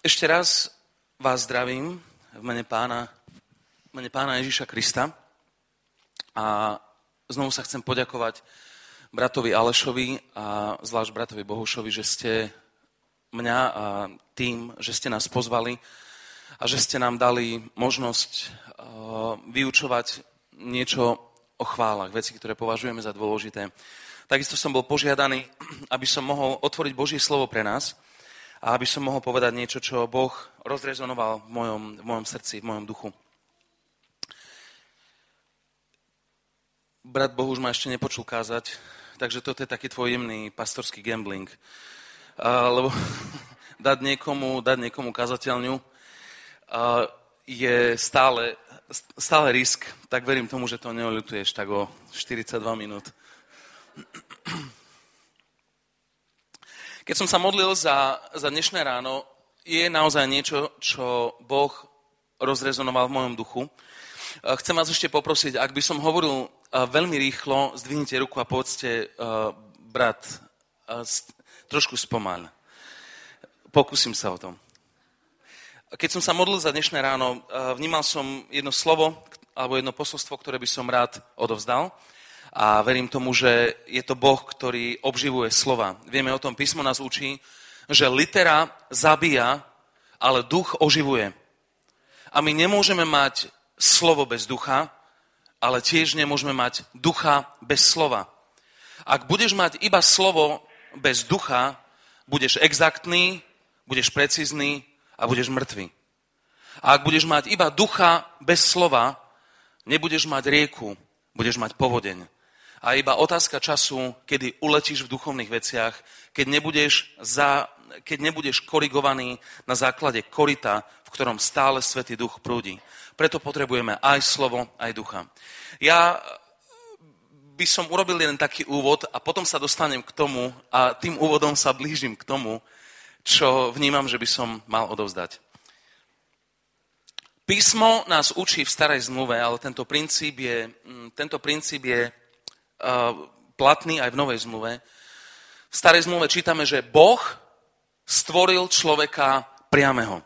Ešte raz vás zdravím v mene pána, v mene pána Ježíša Krista a znovu sa chcem poďakovať bratovi Alešovi a zvlášť bratovi Bohušovi, že ste mňa a tým, že ste nás pozvali a že ste nám dali možnosť uh, vyučovať niečo o chválach, veci, ktoré považujeme za dôležité. Takisto som bol požiadaný, aby som mohol otvoriť Božie slovo pre nás – a aby som mohol povedať niečo, čo Boh rozrezonoval v mojom, v mojom srdci, v mojom duchu. Brat Boh už ma ešte nepočul kázať, takže toto je taký tvoj jemný pastorský gambling. Uh, lebo dať niekomu, dať niekomu kazateľňu uh, je stále, stále risk, tak verím tomu, že to neolutuješ tak o 42 minút. Keď som sa modlil za, za dnešné ráno, je naozaj niečo, čo Boh rozrezonoval v mojom duchu. Chcem vás ešte poprosiť, ak by som hovoril veľmi rýchlo, zdvihnite ruku a povedzte, brat, trošku spomal. Pokúsim sa o tom. Keď som sa modlil za dnešné ráno, vnímal som jedno slovo alebo jedno posolstvo, ktoré by som rád odovzdal a verím tomu, že je to Boh, ktorý obživuje slova. Vieme o tom, písmo nás učí, že litera zabíja, ale duch oživuje. A my nemôžeme mať slovo bez ducha, ale tiež nemôžeme mať ducha bez slova. Ak budeš mať iba slovo bez ducha, budeš exaktný, budeš precízny a budeš mŕtvy. A ak budeš mať iba ducha bez slova, nebudeš mať rieku, budeš mať povodeň a iba otázka času, kedy uletíš v duchovných veciach, keď nebudeš, za, keď nebudeš korigovaný na základe korita, v ktorom stále Svetý Duch prúdi. Preto potrebujeme aj slovo, aj ducha. Ja by som urobil jeden taký úvod a potom sa dostanem k tomu a tým úvodom sa blížim k tomu, čo vnímam, že by som mal odovzdať. Písmo nás učí v starej zmluve, ale tento princíp je, mm, tento princíp je platný aj v Novej zmluve. V Starej zmluve čítame, že Boh stvoril človeka priameho.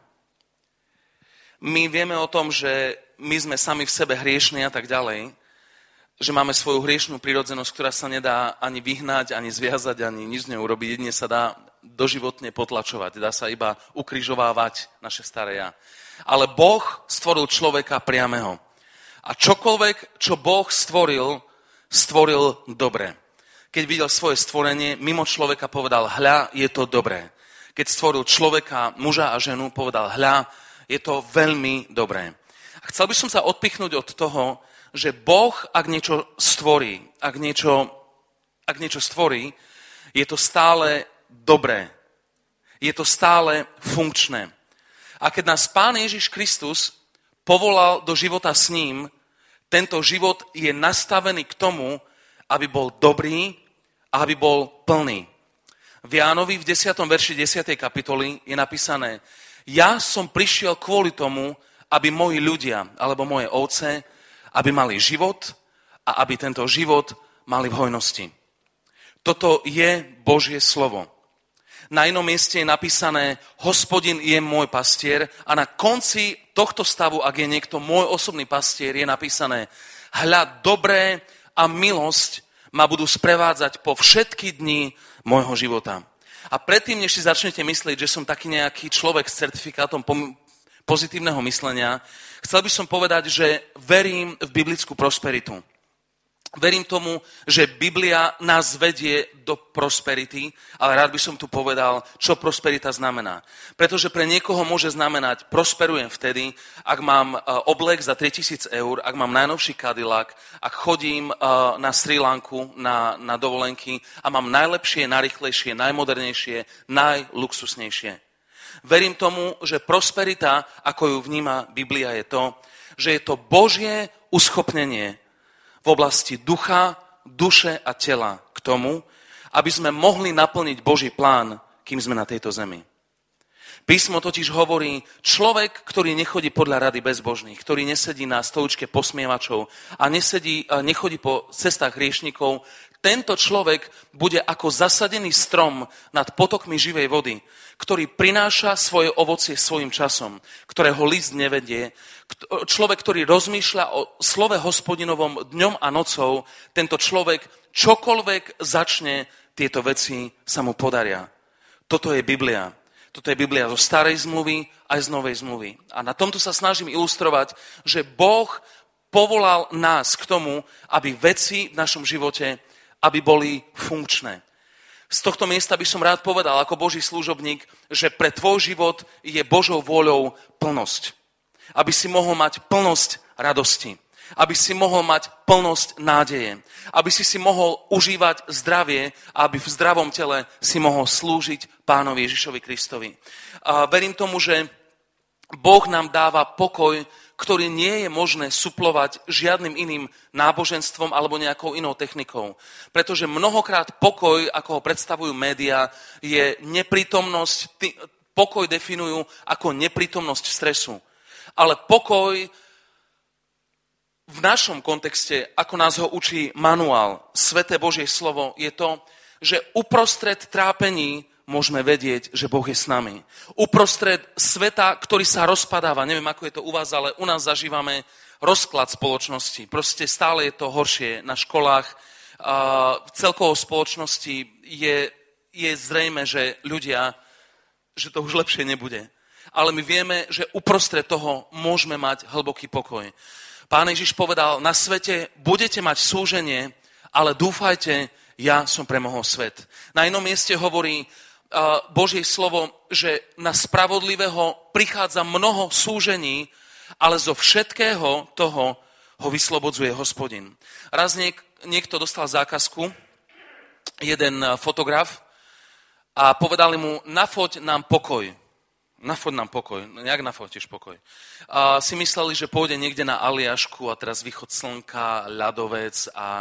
My vieme o tom, že my sme sami v sebe hriešni a tak ďalej, že máme svoju hriešnú prírodzenosť, ktorá sa nedá ani vyhnať, ani zviazať, ani nič neurobiť. Jedine sa dá doživotne potlačovať, dá sa iba ukrižovávať naše staré ja. Ale Boh stvoril človeka priameho. A čokoľvek, čo Boh stvoril, stvoril dobre. Keď videl svoje stvorenie, mimo človeka povedal, hľa, je to dobré. Keď stvoril človeka, muža a ženu, povedal, hľa, je to veľmi dobré. A chcel by som sa odpichnúť od toho, že Boh, ak niečo stvorí, ak niečo, ak niečo stvorí, je to stále dobré. Je to stále funkčné. A keď nás Pán Ježiš Kristus povolal do života s ním, tento život je nastavený k tomu, aby bol dobrý a aby bol plný. V Jánovi v 10. verši 10. kapitoly je napísané Ja som prišiel kvôli tomu, aby moji ľudia, alebo moje ovce, aby mali život a aby tento život mali v hojnosti. Toto je Božie slovo. Na inom mieste je napísané, hospodin je môj pastier a na konci tohto stavu, ak je niekto môj osobný pastier, je napísané, hľa dobré a milosť ma budú sprevádzať po všetky dni môjho života. A predtým, než si začnete myslieť, že som taký nejaký človek s certifikátom pozitívneho myslenia, chcel by som povedať, že verím v biblickú prosperitu. Verím tomu, že Biblia nás vedie do prosperity, ale rád by som tu povedal, čo prosperita znamená. Pretože pre niekoho môže znamenať, prosperujem vtedy, ak mám e, oblek za 3000 eur, ak mám najnovší Cadillac, ak chodím e, na Sri Lanku na, na dovolenky a mám najlepšie, najrychlejšie, najmodernejšie, najluxusnejšie. Verím tomu, že prosperita, ako ju vníma Biblia, je to, že je to Božie uschopnenie v oblasti ducha, duše a tela k tomu, aby sme mohli naplniť Boží plán, kým sme na tejto zemi. Písmo totiž hovorí, človek, ktorý nechodí podľa rady bezbožných, ktorý nesedí na stoličke posmievačov a nesedí, nechodí po cestách hriešnikov, tento človek bude ako zasadený strom nad potokmi živej vody, ktorý prináša svoje ovocie svojim časom, ktorého list nevedie. Človek, ktorý rozmýšľa o slove hospodinovom dňom a nocou, tento človek čokoľvek začne, tieto veci sa mu podaria. Toto je Biblia. Toto je Biblia zo starej zmluvy aj z novej zmluvy. A na tomto sa snažím ilustrovať, že Boh povolal nás k tomu, aby veci v našom živote, aby boli funkčné. Z tohto miesta by som rád povedal ako Boží služobník, že pre tvoj život je Božou vôľou plnosť. Aby si mohol mať plnosť radosti. Aby si mohol mať plnosť nádeje. Aby si si mohol užívať zdravie aby v zdravom tele si mohol slúžiť pánovi Ježišovi Kristovi. A verím tomu, že Boh nám dáva pokoj, ktorý nie je možné suplovať žiadnym iným náboženstvom alebo nejakou inou technikou. Pretože mnohokrát pokoj, ako ho predstavujú médiá, je neprítomnosť, pokoj definujú ako neprítomnosť stresu. Ale pokoj v našom kontexte, ako nás ho učí manuál, Sveté Božie slovo, je to, že uprostred trápení môžeme vedieť, že Boh je s nami. Uprostred sveta, ktorý sa rozpadáva, neviem, ako je to u vás, ale u nás zažívame rozklad spoločnosti. Proste stále je to horšie na školách. V celkovo spoločnosti je, je zrejme, že ľudia, že to už lepšie nebude. Ale my vieme, že uprostred toho môžeme mať hlboký pokoj. Pán Ježiš povedal, na svete budete mať súženie, ale dúfajte, ja som premohol svet. Na inom mieste hovorí Božie slovo, že na spravodlivého prichádza mnoho súžení, ale zo všetkého toho ho vyslobodzuje hospodin. Raz niek- niekto dostal zákazku, jeden fotograf, a povedali mu, nafoť nám pokoj. Nafoď nám pokoj. Jak nafotíš pokoj? A si mysleli, že pôjde niekde na Aliašku a teraz východ slnka, ľadovec a, a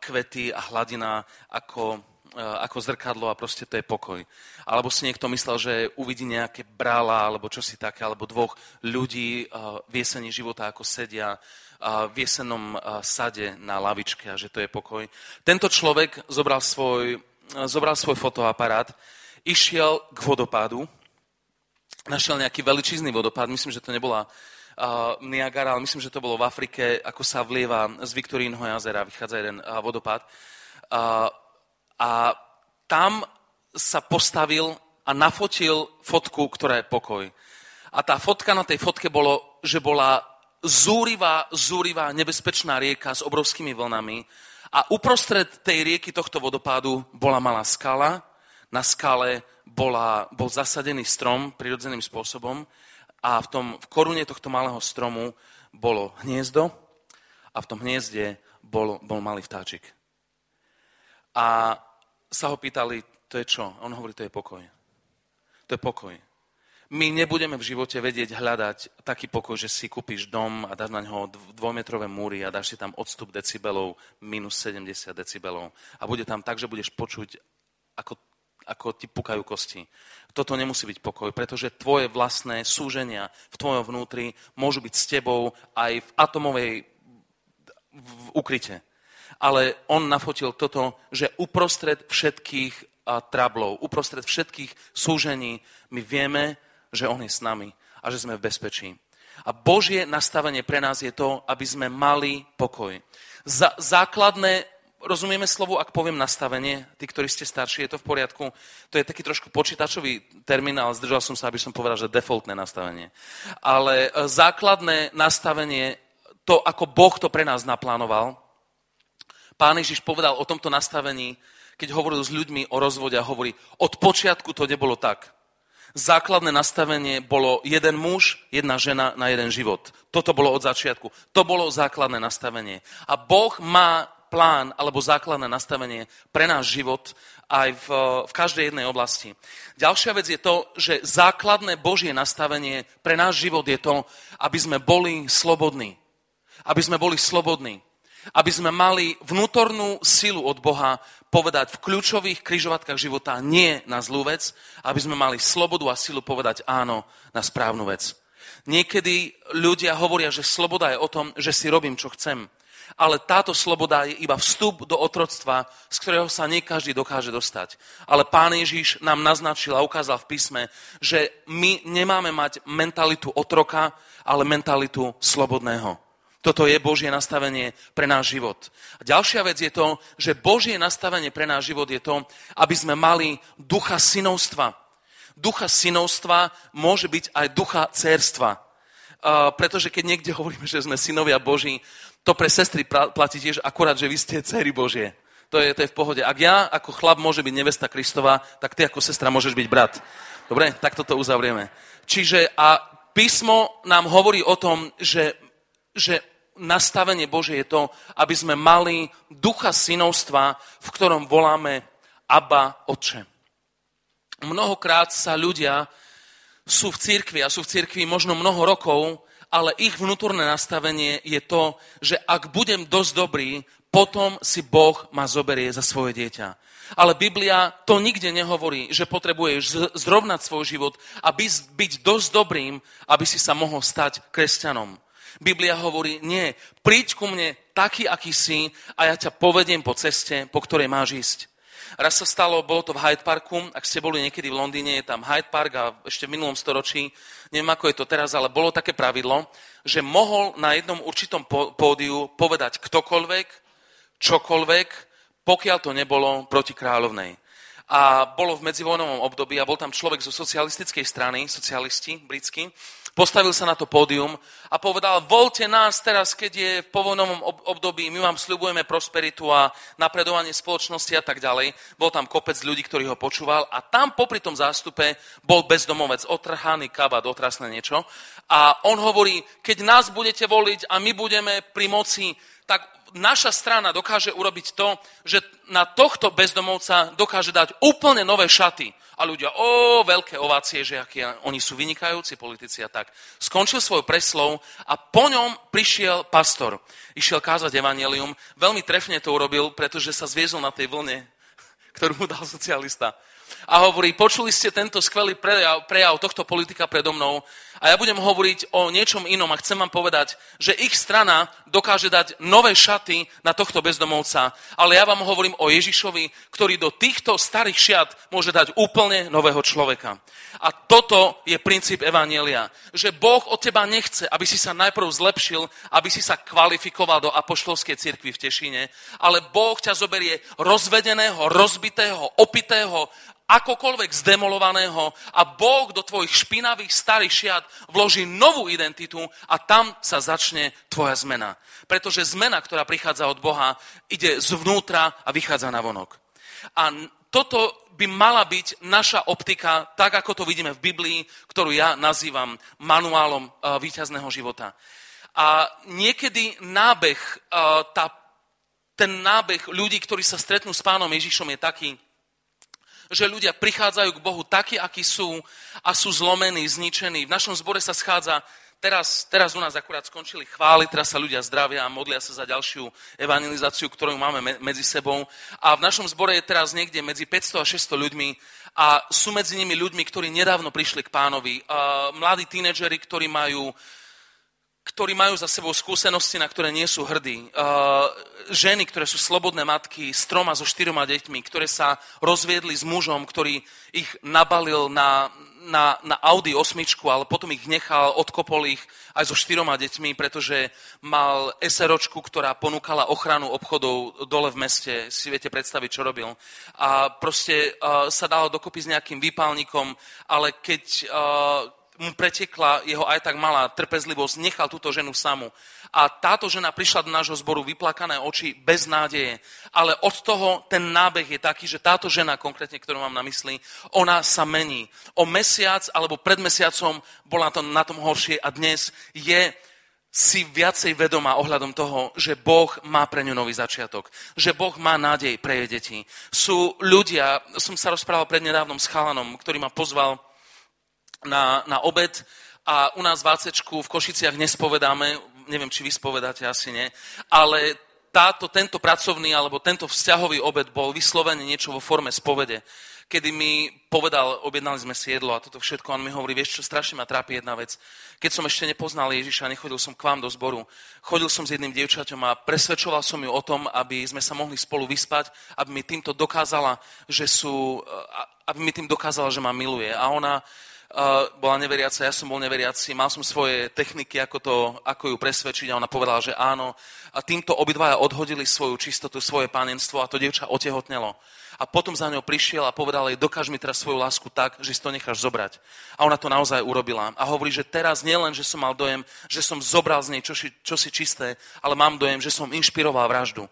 kvety a hladina ako, ako zrkadlo a proste to je pokoj. Alebo si niekto myslel, že uvidí nejaké brála alebo čo si také, alebo dvoch ľudí v jesení života, ako sedia v jesenom sade na lavičke a že to je pokoj. Tento človek zobral svoj, zobral svoj fotoaparát, išiel k vodopádu, našiel nejaký veličízny vodopád, myslím, že to nebola uh, Niagara, ale myslím, že to bolo v Afrike, ako sa vlieva z Viktorínho jazera, vychádza jeden uh, vodopád. Uh, a tam sa postavil a nafotil fotku, ktorá je pokoj. A tá fotka na tej fotke bolo, že bola zúrivá, zúrivá, nebezpečná rieka s obrovskými vlnami a uprostred tej rieky tohto vodopádu bola malá skala, na skale bola, bol zasadený strom prirodzeným spôsobom a v, tom, v korune tohto malého stromu bolo hniezdo a v tom hniezde bol, bol malý vtáčik. A sa ho pýtali, to je čo? On hovorí, to je pokoj. To je pokoj. My nebudeme v živote vedieť hľadať taký pokoj, že si kúpiš dom a dáš na ňo dvojmetrové múry a dáš si tam odstup decibelov minus 70 decibelov. A bude tam tak, že budeš počuť, ako ako ti pukajú kosti. Toto nemusí byť pokoj, pretože tvoje vlastné súženia v tvojom vnútri môžu byť s tebou aj v atomovej v ukryte. Ale on nafotil toto, že uprostred všetkých trablov, uprostred všetkých súžení my vieme, že on je s nami a že sme v bezpečí. A Božie nastavenie pre nás je to, aby sme mali pokoj. Za, základné rozumieme slovu, ak poviem nastavenie, tí, ktorí ste starší, je to v poriadku. To je taký trošku počítačový termín, ale zdržal som sa, aby som povedal, že defaultné nastavenie. Ale e, základné nastavenie, to, ako Boh to pre nás naplánoval, pán Ježiš povedal o tomto nastavení, keď hovoril s ľuďmi o rozvode a hovorí, od počiatku to nebolo tak. Základné nastavenie bolo jeden muž, jedna žena na jeden život. Toto bolo od začiatku. To bolo základné nastavenie. A Boh má plán alebo základné nastavenie pre náš život aj v, v každej jednej oblasti. Ďalšia vec je to, že základné Božie nastavenie pre náš život je to, aby sme boli slobodní. Aby sme boli slobodní. Aby sme mali vnútornú silu od Boha povedať v kľúčových križovatkách života nie na zlú vec, aby sme mali slobodu a silu povedať áno na správnu vec. Niekedy ľudia hovoria, že sloboda je o tom, že si robím, čo chcem. ale táto sloboda je iba vstup do otroctva, z ktorého sa nie každý dokáže dostať. Ale Pán Ježiš nám naznačil a ukázal v písme, že my nemáme mať mentalitu otroka, ale mentalitu slobodného. Toto je Božie nastavenie pre náš život. A ďalšia vec je to, že Božie nastavenie pre náš život je to, aby sme mali ducha synovstva. Ducha synovstva môže byť aj ducha cerstva. Pretože keď niekde hovoríme, že sme synovia Boží, to pre sestry platí tiež akurát, že vy ste dcery Božie. To je, to je v pohode. Ak ja ako chlap môže byť nevesta Kristova, tak ty ako sestra môžeš byť brat. Dobre, tak toto uzavrieme. Čiže a písmo nám hovorí o tom, že, že nastavenie Bože je to, aby sme mali ducha synovstva, v ktorom voláme Abba, Otče. Mnohokrát sa ľudia sú v cirkvi a sú v cirkvi možno mnoho rokov, ale ich vnútorné nastavenie je to, že ak budem dosť dobrý, potom si Boh ma zoberie za svoje dieťa. Ale Biblia to nikde nehovorí, že potrebuješ zrovnať svoj život a byť dosť dobrým, aby si sa mohol stať kresťanom. Biblia hovorí, nie, príď ku mne taký, aký si a ja ťa povediem po ceste, po ktorej máš ísť. Raz sa stalo, bolo to v Hyde Parku, ak ste boli niekedy v Londýne, je tam Hyde Park a ešte v minulom storočí, neviem ako je to teraz, ale bolo také pravidlo, že mohol na jednom určitom pódiu povedať ktokoľvek, čokoľvek, pokiaľ to nebolo proti kráľovnej. A bolo v medzivojnovom období a bol tam človek zo socialistickej strany, socialisti britskí, Postavil sa na to pódium a povedal, voľte nás teraz, keď je v povojnovom období, my vám sľubujeme prosperitu a napredovanie spoločnosti a tak ďalej. Bol tam kopec ľudí, ktorí ho počúval a tam popri tom zástupe bol bezdomovec, otrhaný kabát, otrasné niečo. A on hovorí, keď nás budete voliť a my budeme pri moci, tak naša strana dokáže urobiť to, že na tohto bezdomovca dokáže dať úplne nové šaty a ľudia, o, veľké ovácie, že aký, oni sú vynikajúci politici a tak. Skončil svoj preslov a po ňom prišiel pastor. Išiel kázať evanelium. Veľmi trefne to urobil, pretože sa zviezol na tej vlne, ktorú mu dal socialista a hovorí, počuli ste tento skvelý prejav, prejav tohto politika predo mnou a ja budem hovoriť o niečom inom a chcem vám povedať, že ich strana dokáže dať nové šaty na tohto bezdomovca, ale ja vám hovorím o Ježišovi, ktorý do týchto starých šiat môže dať úplne nového človeka. A toto je princíp Evanielia, že Boh od teba nechce, aby si sa najprv zlepšil, aby si sa kvalifikoval do apoštolskej cirkvi v Tešine, ale Boh ťa zoberie rozvedeného, rozbitého, opitého, akokoľvek zdemolovaného a Boh do tvojich špinavých starých šiat vloží novú identitu a tam sa začne tvoja zmena. Pretože zmena, ktorá prichádza od Boha, ide zvnútra a vychádza na vonok. A toto by mala byť naša optika, tak ako to vidíme v Biblii, ktorú ja nazývam manuálom e, víťazného života. A niekedy nábeh, e, tá, ten nábeh ľudí, ktorí sa stretnú s pánom Ježišom je taký, že ľudia prichádzajú k Bohu takí, akí sú a sú zlomení, zničení. V našom zbore sa schádza, teraz, teraz u nás akurát skončili chvály, teraz sa ľudia zdravia a modlia sa za ďalšiu evangelizáciu, ktorú máme medzi sebou. A v našom zbore je teraz niekde medzi 500 a 600 ľuďmi a sú medzi nimi ľuďmi, ktorí nedávno prišli k pánovi. Mladí tínedžeri, ktorí majú ktorí majú za sebou skúsenosti, na ktoré nie sú hrdí. Uh, ženy, ktoré sú slobodné matky s troma, so štyroma deťmi, ktoré sa rozviedli s mužom, ktorý ich nabalil na, na, na Audi osmičku, ale potom ich nechal, odkopol ich aj so štyroma deťmi, pretože mal SROčku, ktorá ponúkala ochranu obchodov dole v meste. Si viete predstaviť, čo robil. A proste uh, sa dalo dokopy s nejakým výpalníkom, ale keď... Uh, mu pretekla jeho aj tak malá trpezlivosť, nechal túto ženu samú. A táto žena prišla do nášho zboru vyplakané oči, bez nádeje. Ale od toho ten nábeh je taký, že táto žena, konkrétne, ktorú mám na mysli, ona sa mení. O mesiac alebo pred mesiacom bola to na tom horšie a dnes je si viacej vedomá ohľadom toho, že Boh má pre ňu nový začiatok. Že Boh má nádej pre jej deti. Sú ľudia, som sa rozprával prednedávnom s chalanom, ktorý ma pozval na, na obed a u nás v ACčku v Košiciach nespovedáme, neviem, či vy spovedáte, asi nie, ale táto, tento pracovný alebo tento vzťahový obed bol vyslovene niečo vo forme spovede kedy mi povedal, objednali sme si jedlo a toto všetko, on mi hovorí, vieš čo, strašne ma trápi jedna vec. Keď som ešte nepoznal Ježiša, nechodil som k vám do zboru, chodil som s jedným dievčaťom a presvedčoval som ju o tom, aby sme sa mohli spolu vyspať, aby mi týmto dokázala, že sú, aby mi tým dokázala, že ma miluje. A ona bola neveriaca, ja som bol neveriaci, mal som svoje techniky, ako, to, ako ju presvedčiť a ona povedala, že áno. A týmto obidvaja odhodili svoju čistotu, svoje panenstvo a to dievča otehotnelo. A potom za ňou prišiel a povedal jej, dokáž mi teraz svoju lásku tak, že si to necháš zobrať. A ona to naozaj urobila. A hovorí, že teraz nielen, že som mal dojem, že som zobral z nej čosi, čosi čisté, ale mám dojem, že som inšpiroval vraždu.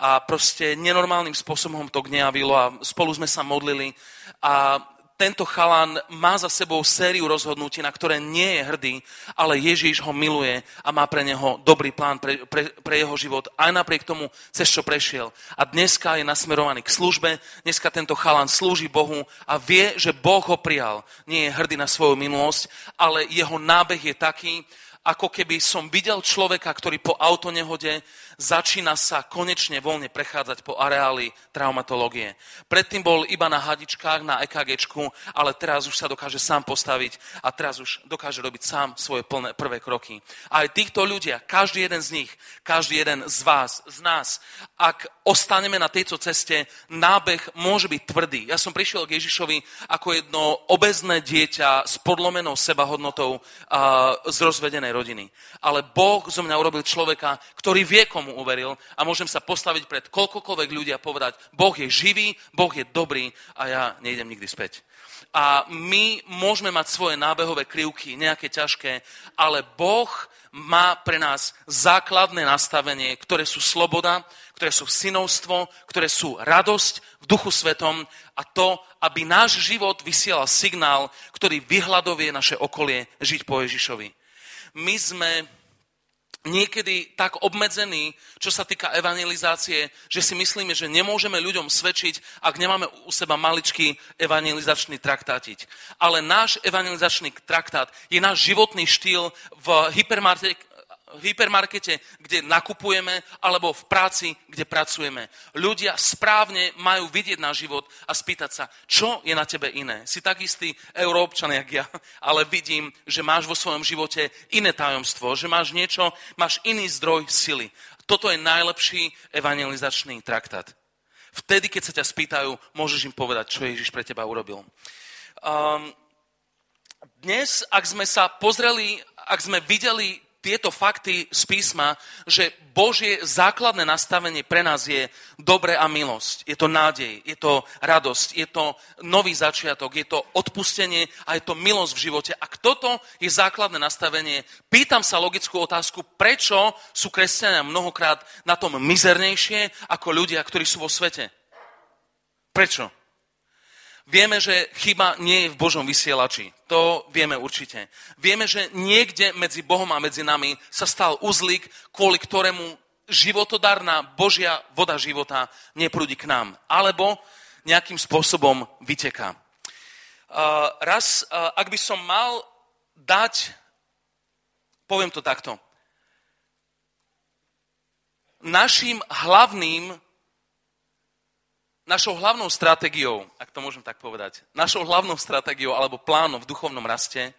A proste nenormálnym spôsobom to gnevilo a spolu sme sa modlili a tento chalan má za sebou sériu rozhodnutí, na ktoré nie je hrdý, ale Ježíš ho miluje a má pre neho dobrý plán pre, pre, pre jeho život, aj napriek tomu, cez čo prešiel. A dneska je nasmerovaný k službe, dneska tento chalan slúži Bohu a vie, že Boh ho prijal. Nie je hrdý na svoju minulosť, ale jeho nábeh je taký, ako keby som videl človeka, ktorý po autonehode začína sa konečne voľne prechádzať po areáli traumatológie. Predtým bol iba na hadičkách, na EKGčku, ale teraz už sa dokáže sám postaviť a teraz už dokáže robiť sám svoje plné, prvé kroky. A aj týchto ľudia, každý jeden z nich, každý jeden z vás, z nás, ak ostaneme na tejto ceste, nábeh môže byť tvrdý. Ja som prišiel k Ježišovi ako jedno obezné dieťa s podlomenou sebahodnotou z rozvedenej rodiny. Ale Boh zo mňa urobil človeka, ktorý vie, komu uveril a môžem sa postaviť pred koľkokoľvek ľudí a povedať, Boh je živý, Boh je dobrý a ja nejdem nikdy späť. A my môžeme mať svoje nábehové krivky, nejaké ťažké, ale Boh má pre nás základné nastavenie, ktoré sú sloboda, ktoré sú synovstvo, ktoré sú radosť v duchu svetom a to, aby náš život vysielal signál, ktorý vyhľadovie naše okolie žiť po Ježišovi my sme niekedy tak obmedzení, čo sa týka evangelizácie, že si myslíme, že nemôžeme ľuďom svedčiť, ak nemáme u seba maličký evangelizačný traktátiť. Ale náš evangelizačný traktát je náš životný štýl v hypermarkete, v hypermarkete, kde nakupujeme, alebo v práci, kde pracujeme. Ľudia správne majú vidieť na život a spýtať sa, čo je na tebe iné. Si tak istý európčan, jak ja, ale vidím, že máš vo svojom živote iné tajomstvo, že máš niečo, máš iný zdroj sily. Toto je najlepší evangelizačný traktát. Vtedy, keď sa ťa spýtajú, môžeš im povedať, čo Ježiš pre teba urobil. Um, dnes, ak sme sa pozreli, ak sme videli tieto fakty z písma, že Božie základné nastavenie pre nás je dobre a milosť. Je to nádej, je to radosť, je to nový začiatok, je to odpustenie a je to milosť v živote. Ak toto je základné nastavenie, pýtam sa logickú otázku, prečo sú kresťania mnohokrát na tom mizernejšie ako ľudia, ktorí sú vo svete. Prečo? Vieme, že chyba nie je v Božom vysielači. To vieme určite. Vieme, že niekde medzi Bohom a medzi nami sa stal uzlík, kvôli ktorému životodárna Božia voda života neprúdi k nám. Alebo nejakým spôsobom vyteká. Uh, raz, uh, ak by som mal dať, poviem to takto, našim hlavným našou hlavnou stratégiou, ak to môžem tak povedať, našou hlavnou stratégiou alebo plánom v duchovnom raste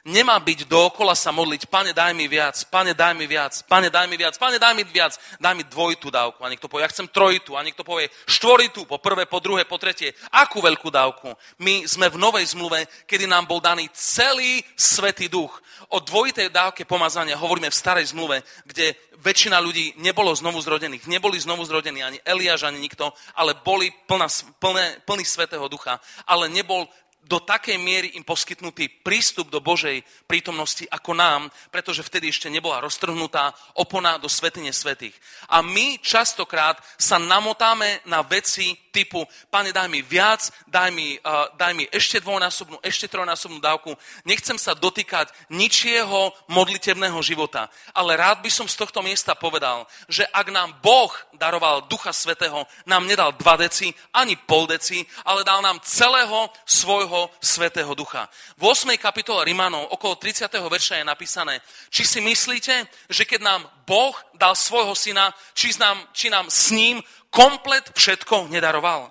Nemá byť dookola sa modliť, pane, daj mi viac, pane, daj mi viac, pane, daj mi viac, pane, daj mi viac, daj mi dvojitú dávku. A niekto povie, ja chcem trojitú, a niekto povie štvoritú, po prvé, po druhé, po tretie. Akú veľkú dávku? My sme v novej zmluve, kedy nám bol daný celý svetý duch. O dvojitej dávke pomazania hovoríme v starej zmluve, kde väčšina ľudí nebolo znovu zrodených. Neboli znovu zrodení ani Eliáš, ani nikto, ale boli plná, plné, plný svetého ducha. Ale nebol do takej miery im poskytnutý prístup do Božej prítomnosti ako nám, pretože vtedy ešte nebola roztrhnutá opona do svetine svetých. A my častokrát sa namotáme na veci typu, pane, daj mi viac, daj mi, uh, daj mi ešte dvojnásobnú, ešte trojnásobnú dávku. Nechcem sa dotýkať ničieho modlitebného života. Ale rád by som z tohto miesta povedal, že ak nám Boh daroval Ducha Svetého, nám nedal dva deci, ani pol deci, ale dal nám celého svojho svetého ducha. V 8. kapitole Rimanov okolo 30. verša je napísané, či si myslíte, že keď nám Boh dal svojho syna, či nám, či nám s ním komplet všetko nedaroval.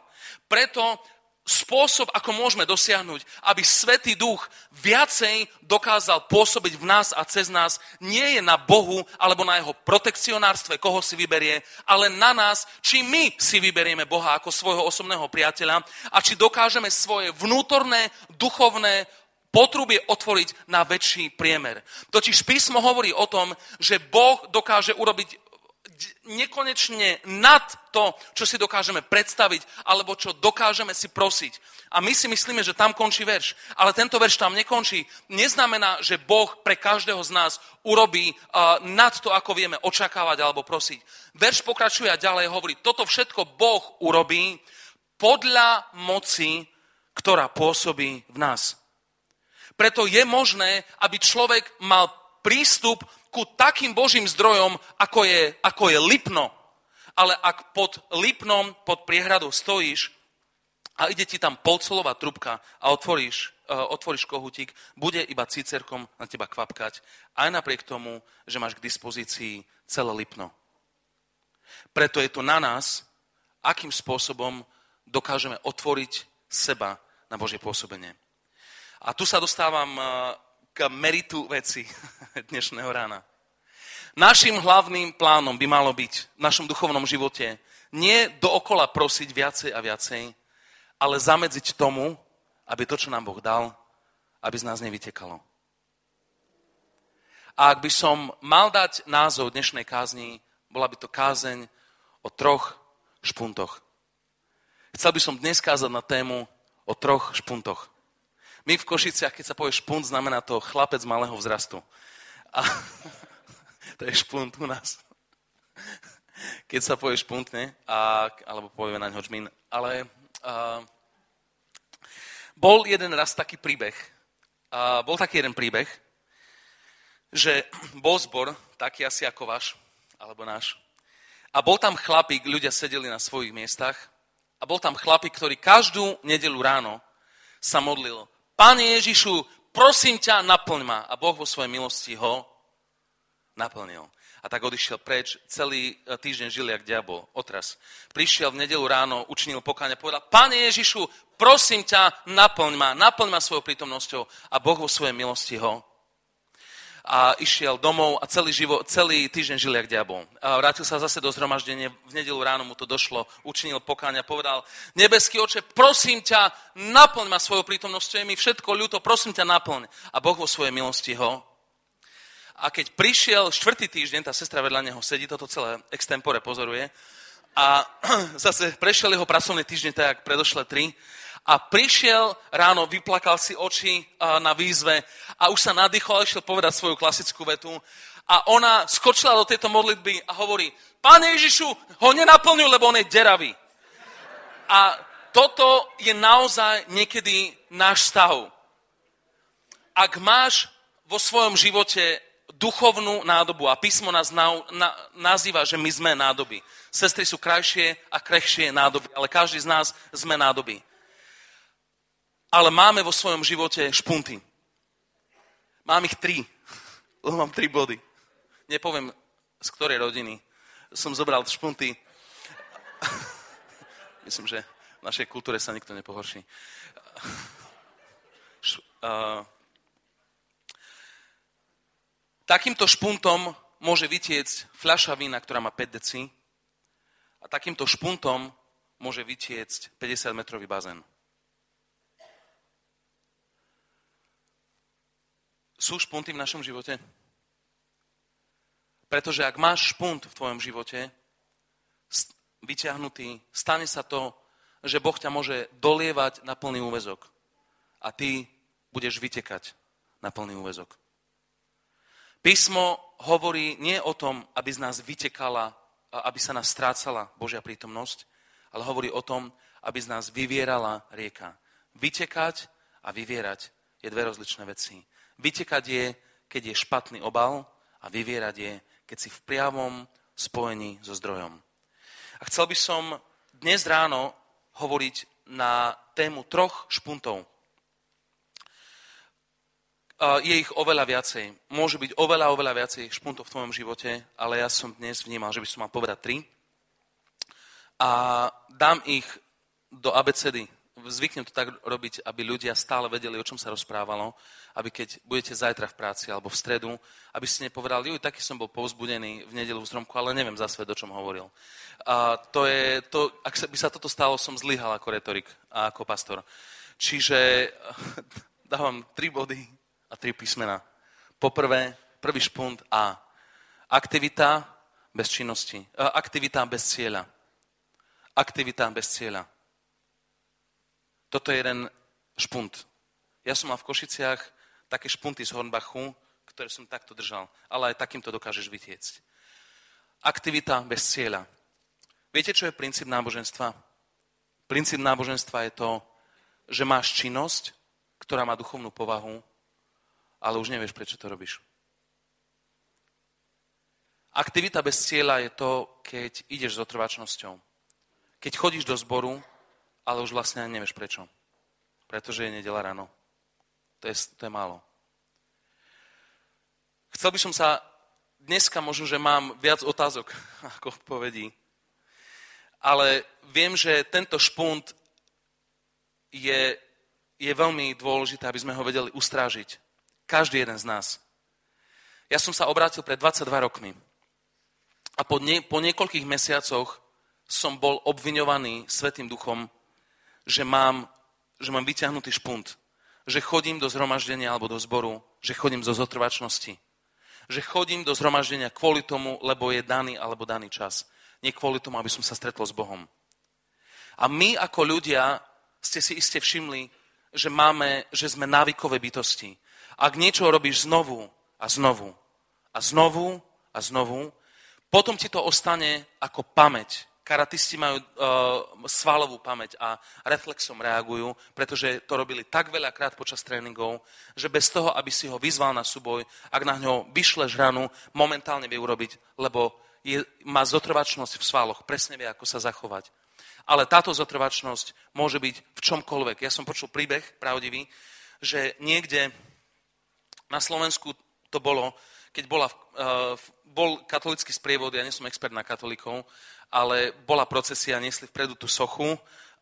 Preto spôsob, ako môžeme dosiahnuť, aby Svetý Duch viacej dokázal pôsobiť v nás a cez nás, nie je na Bohu alebo na jeho protekcionárstve, koho si vyberie, ale na nás, či my si vyberieme Boha ako svojho osobného priateľa a či dokážeme svoje vnútorné, duchovné potrubie otvoriť na väčší priemer. Totiž písmo hovorí o tom, že Boh dokáže urobiť nekonečne nad to, čo si dokážeme predstaviť, alebo čo dokážeme si prosiť. A my si myslíme, že tam končí verš. Ale tento verš tam nekončí. Neznamená, že Boh pre každého z nás urobí nad to, ako vieme očakávať alebo prosiť. Verš pokračuje a ďalej hovorí, toto všetko Boh urobí podľa moci, ktorá pôsobí v nás. Preto je možné, aby človek mal prístup ku takým Božím zdrojom, ako je, ako je Lipno. Ale ak pod Lipnom, pod priehradou stojíš a ide ti tam polcolová trubka a otvoríš, uh, otvoríš kohutík, bude iba cicerkom na teba kvapkať, aj napriek tomu, že máš k dispozícii celé Lipno. Preto je to na nás, akým spôsobom dokážeme otvoriť seba na Božie pôsobenie. A tu sa dostávam meritu veci dnešného rána. Našim hlavným plánom by malo byť v našom duchovnom živote nie dookola prosiť viacej a viacej, ale zamedziť tomu, aby to, čo nám Boh dal, aby z nás nevytekalo. A ak by som mal dať názov dnešnej kázni, bola by to kázeň o troch špuntoch. Chcel by som dnes kázať na tému o troch špuntoch. My v Košiciach, keď sa povie špunt, znamená to chlapec malého vzrastu. A to je špunt u nás. Keď sa povie špunt, ne? A, alebo povieme na ňo žmín. Ale a, bol jeden raz taký príbeh. A, bol taký jeden príbeh, že bol zbor, taký asi ako váš, alebo náš. A bol tam chlapík, ľudia sedeli na svojich miestach, a bol tam chlapík, ktorý každú nedelu ráno sa modlil Pane Ježišu, prosím ťa, naplň ma. A Boh vo svojej milosti ho naplnil. A tak odišiel preč, celý e, týždeň žil jak diabol, otras. Prišiel v nedelu ráno, učinil pokáňa, povedal, Pane Ježišu, prosím ťa, naplň ma, naplň ma svojou prítomnosťou. A Boh vo svojej milosti ho a išiel domov a celý, živo, celý týždeň žil jak diabol. A vrátil sa zase do zhromaždenia, v nedelu ráno mu to došlo, učinil pokáňa, povedal, nebeský oče, prosím ťa, naplň ma svojou prítomnosťou, je mi všetko ľúto, prosím ťa, naplň. A Boh vo svojej milosti ho. A keď prišiel štvrtý týždeň, tá sestra vedľa neho sedí, toto celé extempore pozoruje, a zase prešiel jeho pracovný týždeň, tak jak predošle tri, a prišiel ráno, vyplakal si oči na výzve a už sa nadýchol a išiel povedať svoju klasickú vetu. A ona skočila do tejto modlitby a hovorí, Pane Ježišu, ho nenaplňuj, lebo on je deravý. A toto je naozaj niekedy náš stav. Ak máš vo svojom živote duchovnú nádobu a písmo nás na, na, nazýva, že my sme nádoby. Sestry sú krajšie a krehšie nádoby, ale každý z nás sme nádoby ale máme vo svojom živote špunty. Mám ich tri, lebo mám tri body. Nepoviem, z ktorej rodiny som zobral špunty. Myslím, že v našej kultúre sa nikto nepohorší. Takýmto špuntom môže vytiecť fľaša vína, ktorá má 5 deci a takýmto špuntom môže vytiecť 50-metrový bazén. Sú špunty v našom živote? Pretože ak máš špunt v tvojom živote, vyťahnutý, stane sa to, že Boh ťa môže dolievať na plný úvezok. A ty budeš vytekať na plný úvezok. Písmo hovorí nie o tom, aby z nás vytekala, aby sa nás strácala Božia prítomnosť, ale hovorí o tom, aby z nás vyvierala rieka. Vytekať a vyvierať je dve rozličné veci. Vytekať je, keď je špatný obal a vyvierať je, keď si v priamom spojení so zdrojom. A chcel by som dnes ráno hovoriť na tému troch špuntov. je ich oveľa viacej. Môže byť oveľa, oveľa viacej špuntov v tvojom živote, ale ja som dnes vnímal, že by som mal povedať tri. A dám ich do abecedy. Zvyknem to tak robiť, aby ľudia stále vedeli, o čom sa rozprávalo, aby keď budete zajtra v práci alebo v stredu, aby ste nepovedali, juj, taký som bol povzbudený v nedelu v Zromku, ale neviem za svet, o čom hovoril. A to je, to, ak by sa toto stalo, som zlyhal ako retorik a ako pastor. Čiže dávam tri body a tri písmena. Poprvé, prvý špunt A. Aktivita bez činnosti. Aktivita bez cieľa. Aktivita bez cieľa. Toto je jeden špunt. Ja som mal v Košiciach také špunty z Hornbachu, ktoré som takto držal. Ale aj takýmto dokážeš vytiecť. Aktivita bez cieľa. Viete, čo je princíp náboženstva? Princíp náboženstva je to, že máš činnosť, ktorá má duchovnú povahu ale už nevieš, prečo to robíš. Aktivita bez cieľa je to, keď ideš s otrvačnosťou. Keď chodíš do zboru, ale už vlastne ani nevieš prečo. Pretože je nedela ráno. To je, to je málo. Chcel by som sa, dneska možno, že mám viac otázok ako odpovedí, ale viem, že tento špunt je, je veľmi dôležité, aby sme ho vedeli ustrážiť. Každý jeden z nás. Ja som sa obrátil pred 22 rokmi a po, nie, po niekoľkých mesiacoch som bol obviňovaný Svetým duchom, že mám, že mám vyťahnutý špunt, že chodím do zhromaždenia alebo do zboru, že chodím zo zotrvačnosti, že chodím do zhromaždenia kvôli tomu, lebo je daný alebo daný čas. Nie kvôli tomu, aby som sa stretol s Bohom. A my ako ľudia ste si iste všimli, že, máme, že sme návykové bytosti. Ak niečo robíš znovu a znovu a znovu a znovu, potom ti to ostane ako pamäť. Karatisti majú uh, svalovú pamäť a reflexom reagujú, pretože to robili tak veľakrát počas tréningov, že bez toho, aby si ho vyzval na súboj, ak na ňo vyšleš ranu, momentálne vie urobiť, lebo je, má zotrvačnosť v svaloch, presne vie, ako sa zachovať. Ale táto zotrvačnosť môže byť v čomkoľvek. Ja som počul príbeh pravdivý, že niekde na Slovensku to bolo, keď bola, uh, bol katolický sprievod, ja nie som expert na katolíkov, ale bola procesia, nesli vpredu tú sochu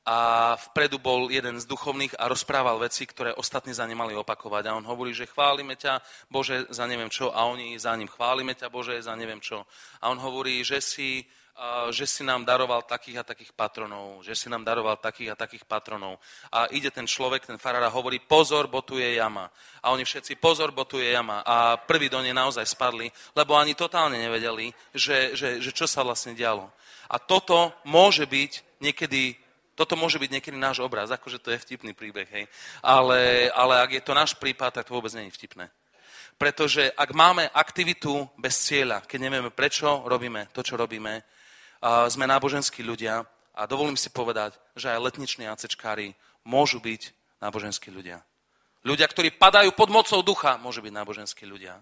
a vpredu bol jeden z duchovných a rozprával veci, ktoré ostatní za ne mali opakovať. A on hovorí, že chválime ťa, Bože, za neviem čo, a oni za ním chválime ťa, Bože, za neviem čo. A on hovorí, že si že si nám daroval takých a takých patronov, že si nám daroval takých a takých patronov. A ide ten človek, ten farár a hovorí, pozor, bo tu je jama. A oni všetci, pozor, bo tu je jama. A prví do nej naozaj spadli, lebo ani totálne nevedeli, že, že, že čo sa vlastne dialo. A toto môže byť niekedy toto môže byť niekedy náš obraz, akože to je vtipný príbeh, hej. Ale, ale ak je to náš prípad, tak to vôbec nie je vtipné. Pretože ak máme aktivitu bez cieľa, keď nevieme, prečo robíme to, čo robíme, sme náboženskí ľudia a dovolím si povedať, že aj letniční acečkári môžu byť náboženskí ľudia. Ľudia, ktorí padajú pod mocou ducha, môžu byť náboženskí ľudia.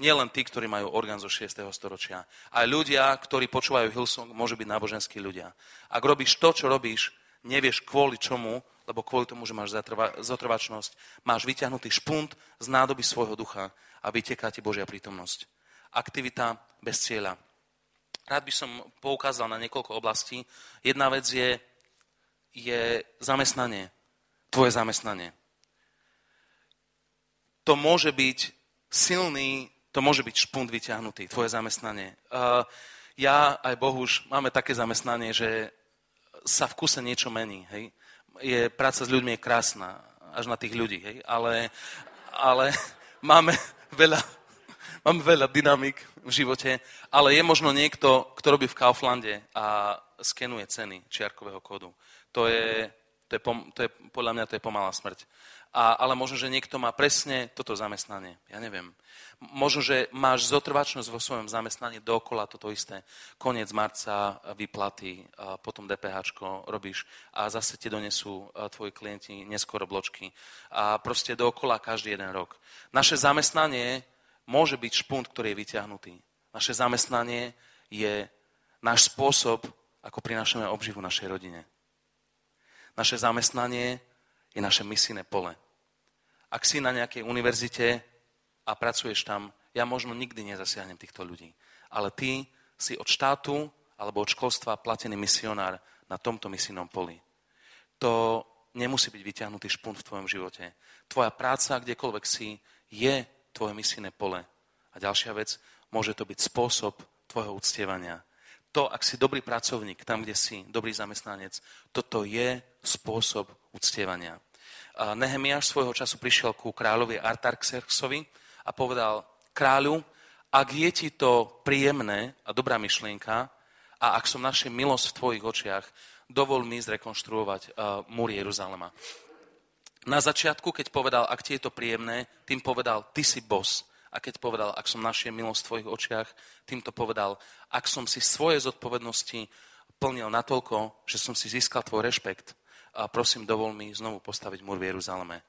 Nie len tí, ktorí majú orgán zo 6. storočia. Aj ľudia, ktorí počúvajú Hillsong, môžu byť náboženskí ľudia. Ak robíš to, čo robíš, nevieš kvôli čomu, lebo kvôli tomu, že máš zotrvačnosť, máš vyťahnutý špunt z nádoby svojho ducha a vyteká ti Božia prítomnosť. Aktivita bez cieľa. Rád by som poukázal na niekoľko oblastí. Jedna vec je, je zamestnanie. Tvoje zamestnanie. To môže byť silný, to môže byť špunt vyťahnutý, tvoje zamestnanie. Uh, ja aj Bohuž máme také zamestnanie, že sa v kuse niečo mení. Hej? Je, práca s ľuďmi je krásna, až na tých ľudí, hej? Ale, ale máme veľa, máme veľa dynamik v živote, ale je možno niekto, kto robí v Kauflande a skenuje ceny čiarkového kódu. To je, to je, to je podľa mňa to je pomalá smrť. A, ale možno, že niekto má presne toto zamestnanie. Ja neviem. Možno, že máš zotrvačnosť vo svojom zamestnaní dookola toto isté. Koniec marca, vyplaty, potom DPH robíš a zase ti donesú tvoji klienti neskoro bločky. A proste dookola každý jeden rok. Naše zamestnanie môže byť špunt, ktorý je vyťahnutý. Naše zamestnanie je náš spôsob, ako prinášame obživu našej rodine. Naše zamestnanie je naše misijné pole. Ak si na nejakej univerzite, a pracuješ tam, ja možno nikdy nezasiahnem týchto ľudí. Ale ty si od štátu alebo od školstva platený misionár na tomto misijnom poli. To nemusí byť vyťahnutý špunt v tvojom živote. Tvoja práca, kdekoľvek si, je tvoje misijné pole. A ďalšia vec, môže to byť spôsob tvojho uctievania. To, ak si dobrý pracovník, tam, kde si, dobrý zamestnanec, toto je spôsob uctievania. Nehemiáš svojho času prišiel ku kráľovi Artaxerxovi a povedal, kráľu, ak je ti to príjemné a dobrá myšlienka a ak som našiel milosť v tvojich očiach, dovol mi zrekonštruovať uh, múry Jeruzalema. Na začiatku, keď povedal, ak ti je to príjemné, tým povedal, ty si bos. A keď povedal, ak som našiel milosť v tvojich očiach, týmto povedal, ak som si svoje zodpovednosti plnil natoľko, že som si získal tvoj rešpekt, a prosím, dovol mi znovu postaviť múr v Jeruzaleme.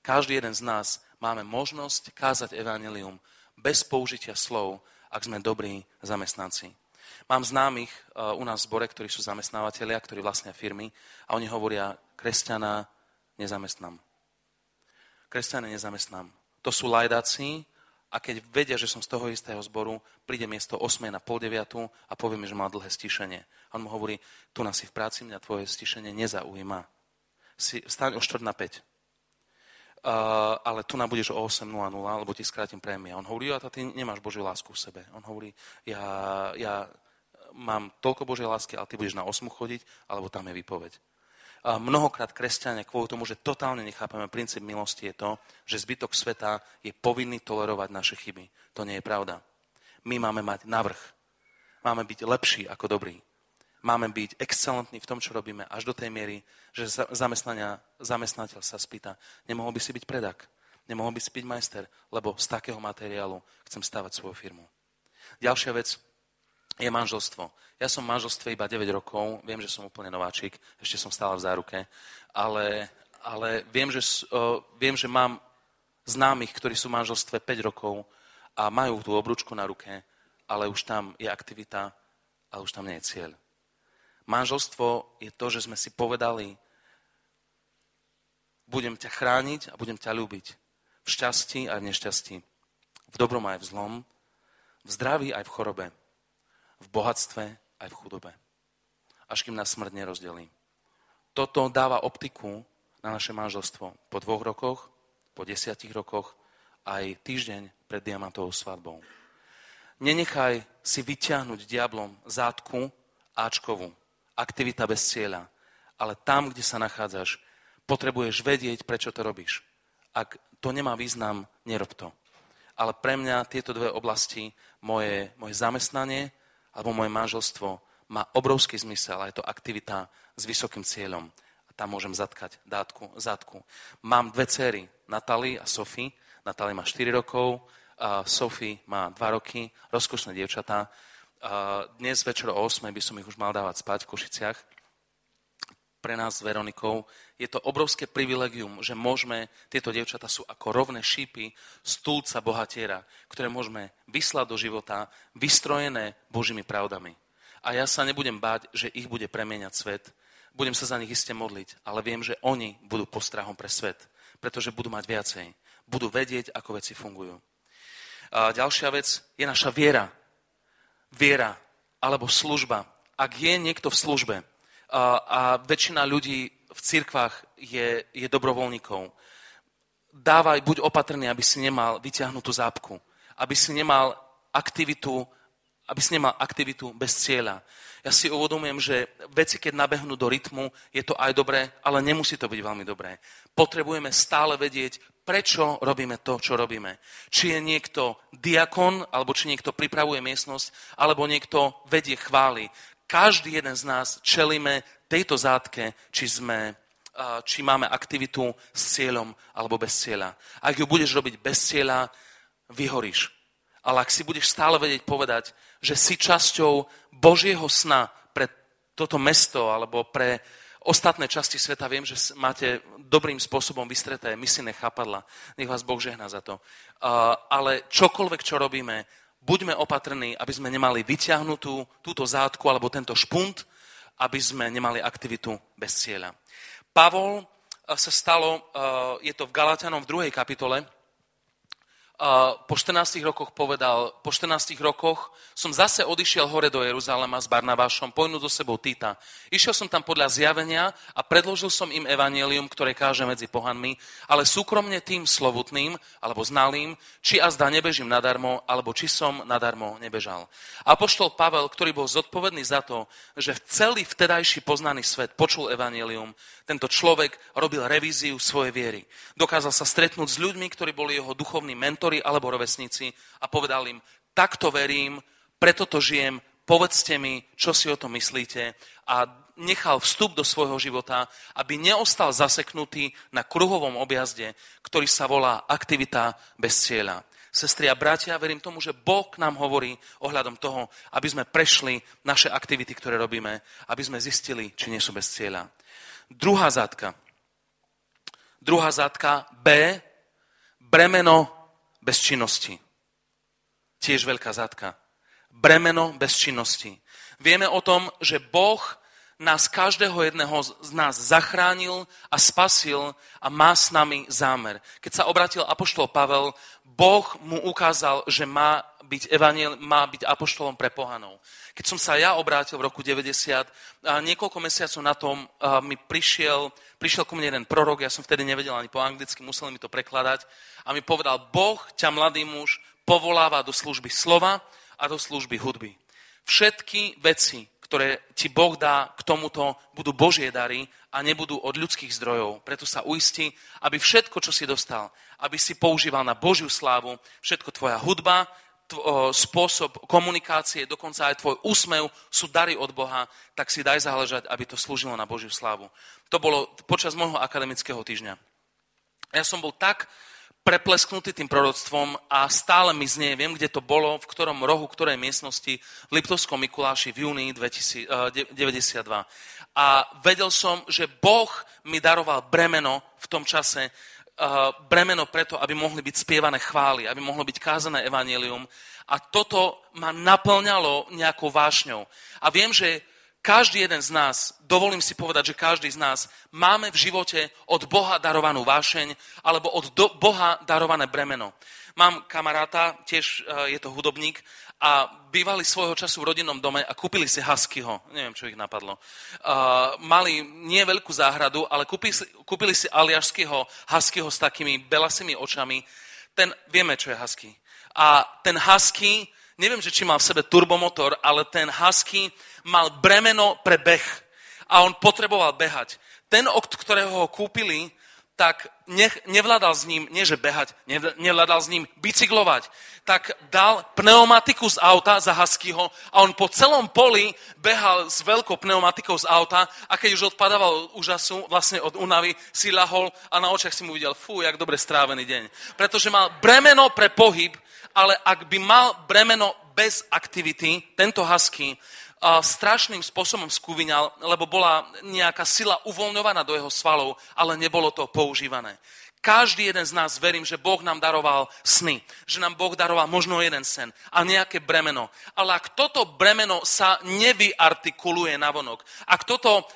Každý jeden z nás máme možnosť kázať evanelium bez použitia slov, ak sme dobrí zamestnanci. Mám známych uh, u nás v zbore, ktorí sú zamestnávateľia, ktorí vlastnia firmy a oni hovoria, kresťana nezamestnám. Kresťana nezamestnám. To sú lajdáci a keď vedia, že som z toho istého zboru, príde miesto 8 na pol 9 a povie mi, že má dlhé stišenie. A on mu hovorí, tu nás si v práci, mňa tvoje stišenie nezaujíma. Si, staň o 4 na 5 uh, ale tu budeš o 8.00, lebo ti skrátim prémia. On hovorí, a ty nemáš Božiu lásku v sebe. On hovorí, ja, ja mám toľko Božej lásky, ale ty budeš na 8 chodiť, alebo tam je výpoveď. A mnohokrát kresťania kvôli tomu, že totálne nechápame princíp milosti, je to, že zbytok sveta je povinný tolerovať naše chyby. To nie je pravda. My máme mať navrh. Máme byť lepší ako dobrí máme byť excelentní v tom, čo robíme, až do tej miery, že zamestnateľ sa spýta, nemohol by si byť predak, nemohol by si byť majster, lebo z takého materiálu chcem stavať svoju firmu. Ďalšia vec je manželstvo. Ja som v manželstve iba 9 rokov, viem, že som úplne nováčik, ešte som stále v záruke, ale, ale viem, že, uh, viem, že mám známych, ktorí sú v manželstve 5 rokov a majú tú obručku na ruke, ale už tam je aktivita a už tam nie je cieľ. Manželstvo je to, že sme si povedali, budem ťa chrániť a budem ťa ľúbiť. V šťastí aj v nešťastí. V dobrom aj v zlom. V zdraví aj v chorobe. V bohatstve aj v chudobe. Až kým nás smrť nerozdelí. Toto dáva optiku na naše manželstvo po dvoch rokoch, po desiatich rokoch, aj týždeň pred diamantovou svadbou. Nenechaj si vyťahnuť diablom zátku Ačkovú aktivita bez cieľa. Ale tam, kde sa nachádzaš, potrebuješ vedieť, prečo to robíš. Ak to nemá význam, nerob to. Ale pre mňa tieto dve oblasti, moje, moje zamestnanie alebo moje manželstvo, má obrovský zmysel a je to aktivita s vysokým cieľom. A tam môžem zatkať dátku, zátku. Mám dve cery, Natali a Sophie. Natali má 4 rokov, Sophie má 2 roky, rozkošné dievčatá dnes večer o 8 by som ich už mal dávať spať v Košiciach. Pre nás s Veronikou je to obrovské privilegium, že môžeme, tieto dievčata sú ako rovné šípy stúlca bohatiera, ktoré môžeme vyslať do života, vystrojené Božími pravdami. A ja sa nebudem báť, že ich bude premieňať svet. Budem sa za nich iste modliť, ale viem, že oni budú postrahom pre svet, pretože budú mať viacej. Budú vedieť, ako veci fungujú. A ďalšia vec je naša viera viera alebo služba. Ak je niekto v službe a, a väčšina ľudí v cirkvách je, je dobrovoľníkov, dávaj, buď opatrný, aby si nemal vyťahnutú zápku, aby si nemal aktivitu, aby si nemal aktivitu bez cieľa. Ja si uvedomujem, že veci, keď nabehnú do rytmu, je to aj dobré, ale nemusí to byť veľmi dobré. Potrebujeme stále vedieť, prečo robíme to, čo robíme. Či je niekto diakon, alebo či niekto pripravuje miestnosť, alebo niekto vedie chvály. Každý jeden z nás čelíme tejto zátke, či, sme, či máme aktivitu s cieľom alebo bez cieľa. Ak ju budeš robiť bez cieľa, vyhoríš. Ale ak si budeš stále vedieť povedať, že si časťou Božieho sna pre toto mesto alebo pre ostatné časti sveta viem, že máte dobrým spôsobom vystreté misijné chápadla. Nech vás Boh žehná za to. Ale čokoľvek, čo robíme, buďme opatrní, aby sme nemali vyťahnutú túto zátku alebo tento špunt, aby sme nemali aktivitu bez cieľa. Pavol sa stalo, je to v Galatianom v druhej kapitole, po 14 rokoch povedal, po 14 rokoch som zase odišiel hore do Jeruzalema s Barnabášom, pojnúť do sebou Tita. Išiel som tam podľa zjavenia a predložil som im evanelium, ktoré káže medzi pohanmi, ale súkromne tým slovutným, alebo znalým, či a zda nebežím nadarmo, alebo či som nadarmo nebežal. Apoštol Pavel, ktorý bol zodpovedný za to, že celý vtedajší poznaný svet počul evanelium, tento človek robil revíziu svojej viery. Dokázal sa stretnúť s ľuďmi, ktorí boli jeho duchovní mentori alebo rovesníci a povedal im, takto verím, preto to žijem, povedzte mi, čo si o tom myslíte a nechal vstup do svojho života, aby neostal zaseknutý na kruhovom objazde, ktorý sa volá aktivita bez cieľa. Sestri a bratia, verím tomu, že Boh nám hovorí ohľadom toho, aby sme prešli naše aktivity, ktoré robíme, aby sme zistili, či nie sú bez cieľa. Druhá zátka. Druhá zátka B. Bremeno bez činnosti. Tiež veľká zátka. Bremeno bez činnosti. Vieme o tom, že Boh nás každého jedného z nás zachránil a spasil a má s nami zámer. Keď sa obratil apoštol Pavel, Boh mu ukázal, že má byť, evaniel, má byť apoštolom pre pohanov. Keď som sa ja obrátil v roku 90, a niekoľko mesiacov na tom mi prišiel, prišiel ku mne jeden prorok, ja som vtedy nevedel ani po anglicky, museli mi to prekladať a mi povedal, Boh ťa, mladý muž, povoláva do služby slova a do služby hudby. Všetky veci, ktoré ti Boh dá k tomuto, budú Božie dary a nebudú od ľudských zdrojov. Preto sa uistí, aby všetko, čo si dostal, aby si používal na Božiu slávu, všetko tvoja hudba, spôsob komunikácie, dokonca aj tvoj úsmev sú dary od Boha, tak si daj záležať, aby to slúžilo na Božiu slávu. To bolo počas môjho akademického týždňa. Ja som bol tak preplesknutý tým proroctvom a stále mi znie, viem, kde to bolo, v ktorom rohu, ktorej miestnosti, v Liptovskom Mikuláši v júni 1992. A vedel som, že Boh mi daroval bremeno v tom čase, bremeno preto, aby mohli byť spievané chvály, aby mohlo byť kázané evanelium. A toto ma naplňalo nejakou vášňou. A viem, že každý jeden z nás, dovolím si povedať, že každý z nás máme v živote od Boha darovanú vášeň alebo od do, Boha darované bremeno. Mám kamaráta, tiež e, je to hudobník a bývali svojho času v rodinnom dome a kúpili si huskyho. Neviem, čo ich napadlo. Uh, mali nie veľkú záhradu, ale kúpili si, kúpili si aliašského huskyho s takými belasými očami. Ten, vieme, čo je husky. A ten husky, neviem, že či mal v sebe turbomotor, ale ten husky mal bremeno pre beh a on potreboval behať. Ten, od ktorého ho kúpili, tak nech, nevládal s ním, nie že behať, nevládal s ním bicyklovať, tak dal pneumatiku z auta za Huskyho a on po celom poli behal s veľkou pneumatikou z auta a keď už odpadával úžasu, vlastne od únavy, si lahol a na očiach si mu videl, fú, jak dobre strávený deň. Pretože mal bremeno pre pohyb, ale ak by mal bremeno bez aktivity, tento Husky, strašným spôsobom skúviňal, lebo bola nejaká sila uvoľňovaná do jeho svalov, ale nebolo to používané. Každý jeden z nás verím, že Boh nám daroval sny, že nám Boh daroval možno jeden sen a nejaké bremeno. Ale ak toto bremeno sa nevyartikuluje na vonok, ak toto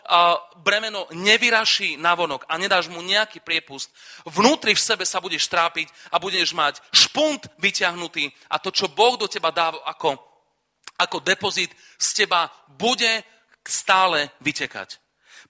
bremeno nevyraší na vonok a nedáš mu nejaký priepust, vnútri v sebe sa budeš trápiť a budeš mať špunt vyťahnutý a to, čo Boh do teba dá ako ako depozit z teba bude stále vytekať.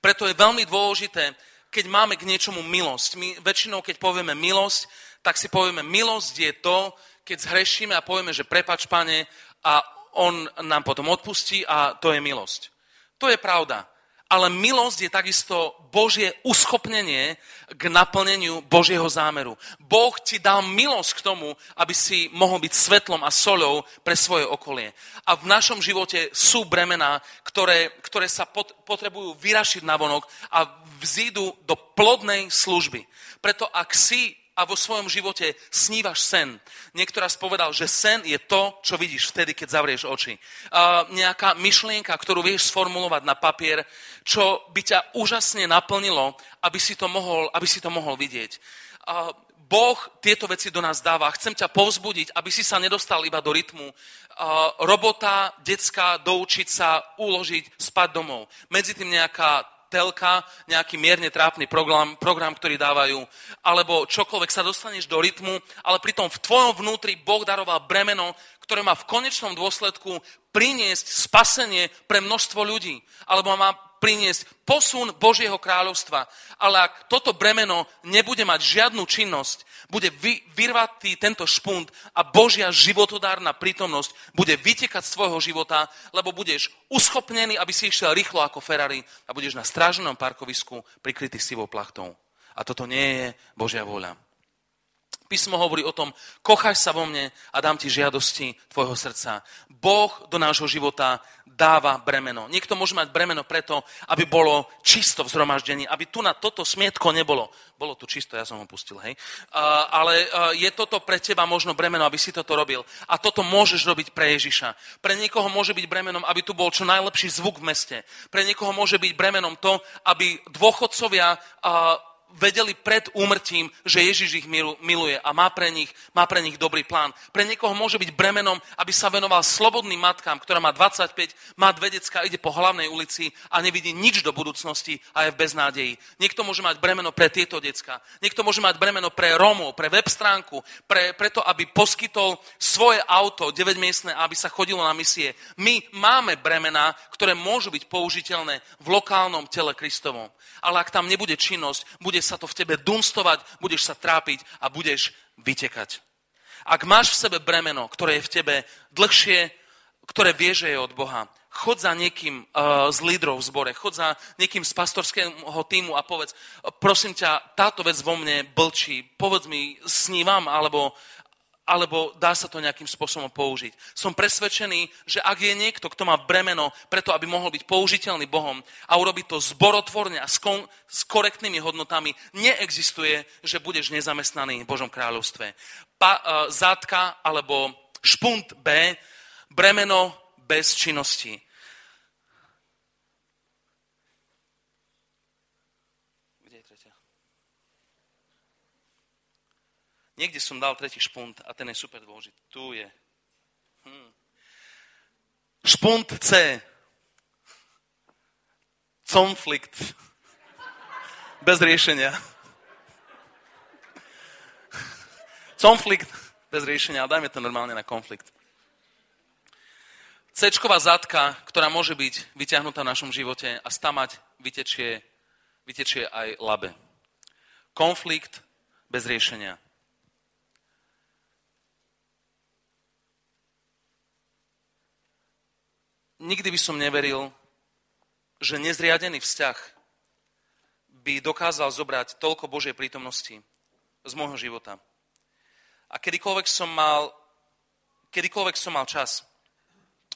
Preto je veľmi dôležité, keď máme k niečomu milosť. My väčšinou, keď povieme milosť, tak si povieme, milosť je to, keď zhrešíme a povieme, že prepač, pane, a on nám potom odpustí a to je milosť. To je pravda ale milosť je takisto Božie uschopnenie k naplneniu Božieho zámeru. Boh ti dal milosť k tomu, aby si mohol byť svetlom a soľou pre svoje okolie. A v našom živote sú bremená, ktoré, ktoré sa pot, potrebujú vyrašiť na vonok a vzídu do plodnej služby. Preto ak si a vo svojom živote snívaš sen. Niekto raz povedal, že sen je to, čo vidíš vtedy, keď zavrieš oči. Uh, nejaká myšlienka, ktorú vieš sformulovať na papier, čo by ťa úžasne naplnilo, aby si to mohol, aby si to mohol vidieť. Uh, boh tieto veci do nás dáva. Chcem ťa povzbudiť, aby si sa nedostal iba do rytmu. Robota, decka, doučiť sa, uložiť, spať domov. Medzi tým nejaká telka, nejaký mierne trápny program, program, ktorý dávajú, alebo čokoľvek sa dostaneš do rytmu, ale pritom v tvojom vnútri Boh daroval bremeno, ktoré má v konečnom dôsledku priniesť spasenie pre množstvo ľudí. Alebo má priniesť posun Božieho kráľovstva. Ale ak toto bremeno nebude mať žiadnu činnosť, bude vy, vyrvatý tento špunt a Božia životodárna prítomnosť bude vytekať z tvojho života, lebo budeš uschopnený, aby si išiel rýchlo ako Ferrari a budeš na stráženom parkovisku prikrytý sivou plachtou. A toto nie je Božia vôľa. Písmo hovorí o tom, kochaj sa vo mne a dám ti žiadosti tvojho srdca. Boh do nášho života dáva bremeno. Niekto môže mať bremeno preto, aby bolo čisto v zhromaždení, aby tu na toto smietko nebolo. Bolo tu čisto, ja som ho pustil, hej. Ale je toto pre teba možno bremeno, aby si toto robil. A toto môžeš robiť pre Ježiša. Pre niekoho môže byť bremenom, aby tu bol čo najlepší zvuk v meste. Pre niekoho môže byť bremenom to, aby dôchodcovia vedeli pred úmrtím, že Ježiš ich miluje a má pre, nich, má pre nich dobrý plán. Pre niekoho môže byť bremenom, aby sa venoval slobodným matkám, ktorá má 25, má dve decka, ide po hlavnej ulici a nevidí nič do budúcnosti a je v beznádeji. Niekto môže mať bremeno pre tieto decka. Niekto môže mať bremeno pre Romov, pre web stránku, pre, preto, aby poskytol svoje auto 9 miestne, aby sa chodilo na misie. My máme bremena, ktoré môžu byť použiteľné v lokálnom tele Kristovom. Ale ak tam nebude činnosť, bude sa to v tebe dunstovať, budeš sa trápiť a budeš vytekať. Ak máš v sebe bremeno, ktoré je v tebe dlhšie, ktoré vie, že je od Boha, chod za niekým uh, z lídrov v zbore, chod za niekým z pastorského týmu a povedz, prosím ťa, táto vec vo mne blčí, povedz mi, snívam, alebo alebo dá sa to nejakým spôsobom použiť. Som presvedčený, že ak je niekto, kto má bremeno preto, aby mohol byť použiteľný Bohom a urobiť to zborotvorne a s, kon, s korektnými hodnotami, neexistuje, že budeš nezamestnaný v Božom kráľovstve. Pa, uh, zátka alebo špunt B, bremeno bez činnosti. Niekde som dal tretí špunt a ten je super dôležitý. Tu je. Hm. Špunt C. Konflikt. Bez riešenia. Konflikt bez riešenia, ale dajme to normálne na konflikt. Cčková zadka, ktorá môže byť vyťahnutá v našom živote a stamať vytečie, vytečie aj labe. Konflikt bez riešenia. Nikdy by som neveril, že nezriadený vzťah by dokázal zobrať toľko Božej prítomnosti z môjho života. A kedykoľvek som mal, kedykoľvek som mal čas,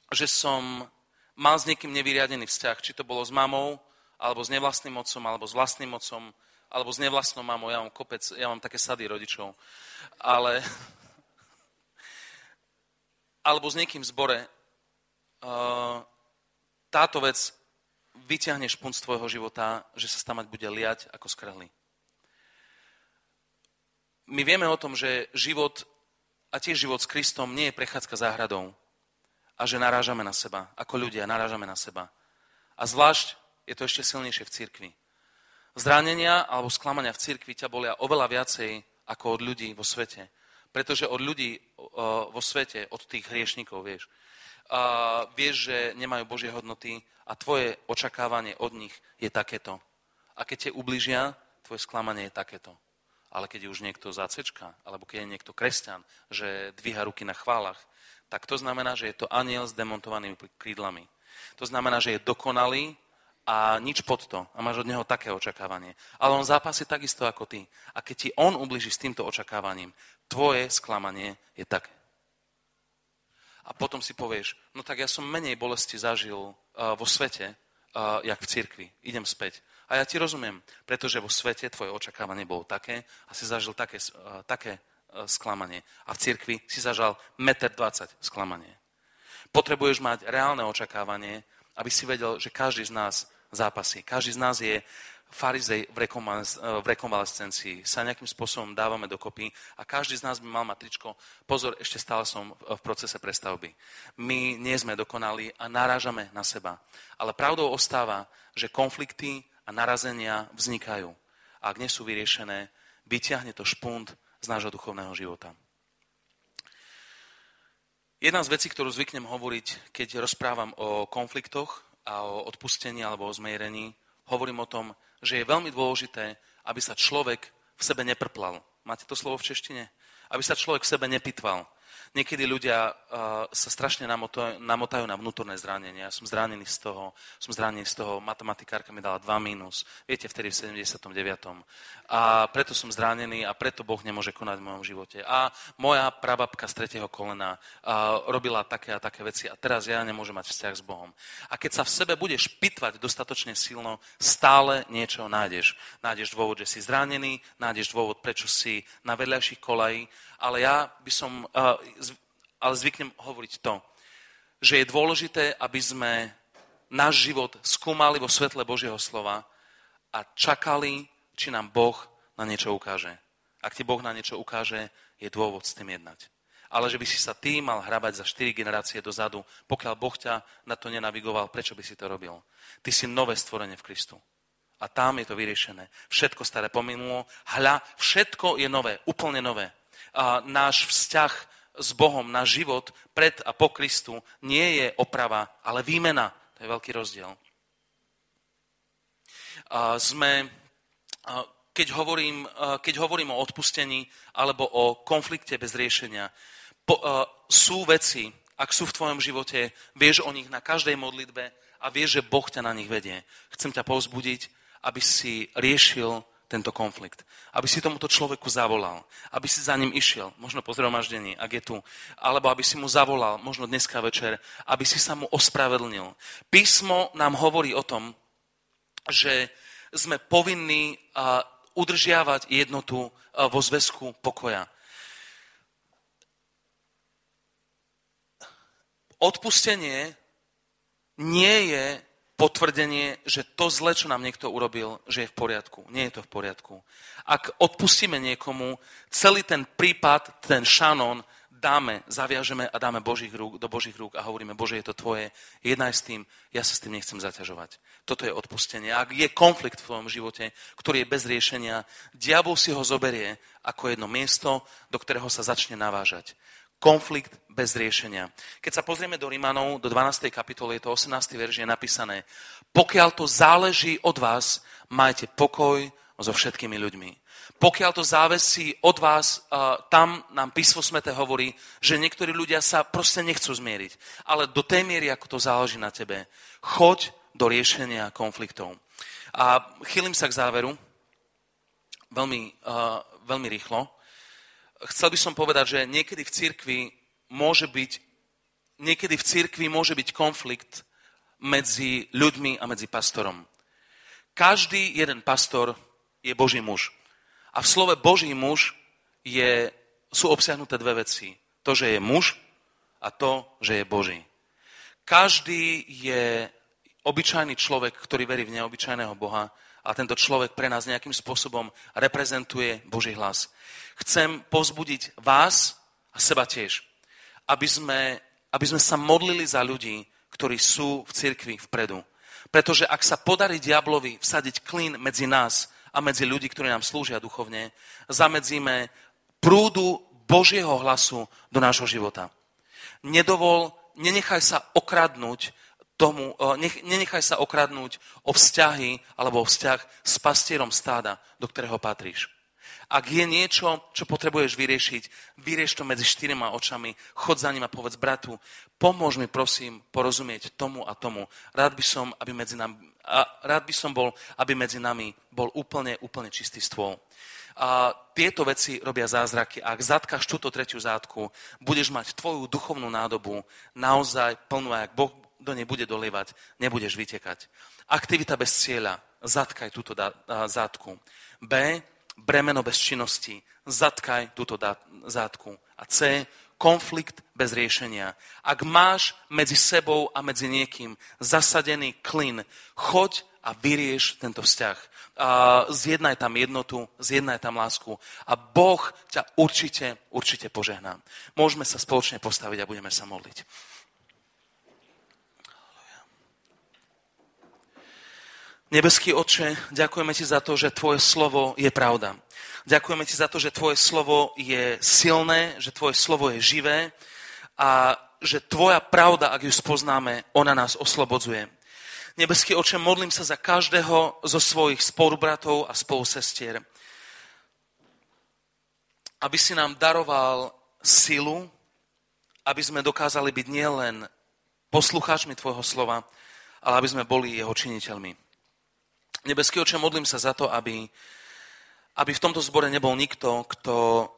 že som mal s niekým nevyriadený vzťah, či to bolo s mamou, alebo s nevlastným otcom, alebo s vlastným otcom, alebo s nevlastnou mamou, ja mám kopec, ja mám také sady rodičov, ale alebo s niekým v zbore, táto vec vyťahne špunt z tvojho života, že sa stamať bude liať ako skrhli. My vieme o tom, že život a tiež život s Kristom nie je prechádzka záhradou a že narážame na seba. Ako ľudia narážame na seba. A zvlášť je to ešte silnejšie v cirkvi. Zranenia alebo sklamania v cirkvi ťa bolia oveľa viacej ako od ľudí vo svete. Pretože od ľudí vo svete, od tých hriešnikov, vieš, a vieš, že nemajú Božie hodnoty a tvoje očakávanie od nich je takéto. A keď te ubližia, tvoje sklamanie je takéto. Ale keď je už niekto zácečka, alebo keď je niekto kresťan, že dvíha ruky na chválach, tak to znamená, že je to aniel s demontovanými krídlami. To znamená, že je dokonalý a nič pod to. A máš od neho také očakávanie. Ale on zápasí takisto ako ty. A keď ti on ubliží s týmto očakávaním, tvoje sklamanie je také a potom si povieš, no tak ja som menej bolesti zažil uh, vo svete, uh, jak v cirkvi. Idem späť. A ja ti rozumiem, pretože vo svete tvoje očakávanie bolo také a si zažil také, uh, také sklamanie. A v cirkvi si zažal 1,20 m sklamanie. Potrebuješ mať reálne očakávanie, aby si vedel, že každý z nás zápasí. Každý z nás je farizej v rekonvalescencii sa nejakým spôsobom dávame dokopy a každý z nás by mal mať tričko. Pozor, ešte stále som v procese prestavby. My nie sme dokonali a narážame na seba. Ale pravdou ostáva, že konflikty a narazenia vznikajú. A ak nie sú vyriešené, vyťahne to špunt z nášho duchovného života. Jedna z vecí, ktorú zvyknem hovoriť, keď rozprávam o konfliktoch a o odpustení alebo o zmierení, hovorím o tom, že je veľmi dôležité, aby sa človek v sebe neprplal. Máte to slovo v češtine? Aby sa človek v sebe nepitval. Niekedy ľudia uh, sa strašne namotajú, namotajú na vnútorné zranenie. Ja som zranený z toho, som zranený z toho, matematikárka mi dala 2 mínus. Viete, vtedy v 79. A preto som zranený a preto Boh nemôže konať v mojom živote. A moja prababka z tretieho kolena uh, robila také a také veci a teraz ja nemôžem mať vzťah s Bohom. A keď sa v sebe budeš pitvať dostatočne silno, stále niečo nájdeš. Nájdeš dôvod, že si zranený, nájdeš dôvod, prečo si na vedľajších kolají, ale ja by som, ale zvyknem hovoriť to, že je dôležité, aby sme náš život skúmali vo svetle Božieho slova a čakali, či nám Boh na niečo ukáže. Ak ti Boh na niečo ukáže, je dôvod s tým jednať. Ale že by si sa ty mal hrabať za 4 generácie dozadu, pokiaľ Boh ťa na to nenavigoval, prečo by si to robil? Ty si nové stvorenie v Kristu. A tam je to vyriešené. Všetko staré pominulo. Hľa, všetko je nové, úplne nové náš vzťah s Bohom, náš život pred a po Kristu nie je oprava, ale výmena. To je veľký rozdiel. Sme, keď hovorím, keď hovorím o odpustení alebo o konflikte bez riešenia, po, sú veci, ak sú v tvojom živote, vieš o nich na každej modlitbe a vieš, že Boh ťa na nich vedie. Chcem ťa povzbudiť, aby si riešil tento konflikt. Aby si tomuto človeku zavolal, aby si za ním išiel, možno po zhromaždení, ak je tu, alebo aby si mu zavolal, možno dneska večer, aby si sa mu ospravedlnil. Písmo nám hovorí o tom, že sme povinní udržiavať jednotu vo zväzku pokoja. Odpustenie nie je potvrdenie, že to zle, čo nám niekto urobil, že je v poriadku. Nie je to v poriadku. Ak odpustíme niekomu, celý ten prípad, ten šanón, dáme, zaviažeme a dáme Božích rúk, do Božích rúk a hovoríme, Bože, je to tvoje, jednaj s tým, ja sa s tým nechcem zaťažovať. Toto je odpustenie. Ak je konflikt v tvojom živote, ktorý je bez riešenia, diabol si ho zoberie ako jedno miesto, do ktorého sa začne navážať konflikt bez riešenia. Keď sa pozrieme do Rímanov, do 12. kapitoly, je to 18. verž, je napísané, pokiaľ to záleží od vás, majte pokoj so všetkými ľuďmi. Pokiaľ to závesí od vás, tam nám písmo smete hovorí, že niektorí ľudia sa proste nechcú zmieriť. Ale do tej miery, ako to záleží na tebe, choď do riešenia konfliktov. A chýlim sa k záveru, veľmi, veľmi rýchlo chcel by som povedať, že niekedy v cirkvi môže byť, niekedy v cirkvi môže byť konflikt medzi ľuďmi a medzi pastorom. Každý jeden pastor je Boží muž. A v slove Boží muž je, sú obsiahnuté dve veci. To, že je muž a to, že je Boží. Každý je obyčajný človek, ktorý verí v neobyčajného Boha a tento človek pre nás nejakým spôsobom reprezentuje Boží hlas. Chcem povzbudiť vás a seba tiež, aby sme, aby sme sa modlili za ľudí, ktorí sú v cirkvi vpredu. Pretože ak sa podarí diablovi vsadiť klín medzi nás a medzi ľudí, ktorí nám slúžia duchovne, zamedzíme prúdu Božieho hlasu do nášho života. Nedovol, nenechaj sa okradnúť tomu, nech, nenechaj sa okradnúť o vzťahy alebo o vzťah s pastierom stáda, do ktorého patríš. Ak je niečo, čo potrebuješ vyriešiť, vyrieš to medzi štyrima očami, chod za ním a povedz, bratu, pomôž mi prosím porozumieť tomu a tomu. Rád by som, aby medzi nami, a rád by som bol, aby medzi nami bol úplne, úplne čistý stôl. A tieto veci robia zázraky. Ak zatkáš túto tretiu zátku, budeš mať tvoju duchovnú nádobu naozaj plnú, ak Boh do nej bude dolievať, nebudeš vytekať. Aktivita bez cieľa, zatkaj túto zátku. B, bremeno bez činnosti, zatkaj túto zátku. A C, konflikt bez riešenia. Ak máš medzi sebou a medzi niekým zasadený klin, choď a vyrieš tento vzťah. A zjednaj tam jednotu, zjednaj tam lásku a Boh ťa určite, určite požehná. Môžeme sa spoločne postaviť a budeme sa modliť. Nebeský oče, ďakujeme ti za to, že tvoje slovo je pravda. Ďakujeme ti za to, že tvoje slovo je silné, že tvoje slovo je živé a že tvoja pravda, ak ju spoznáme, ona nás oslobodzuje. Nebeský oče, modlím sa za každého zo svojich spolubratov a spolusestier, aby si nám daroval silu, aby sme dokázali byť nielen poslucháčmi Tvojho slova, ale aby sme boli jeho činiteľmi. Nebeský oče, modlím sa za to, aby, aby v tomto zbore nebol nikto, kto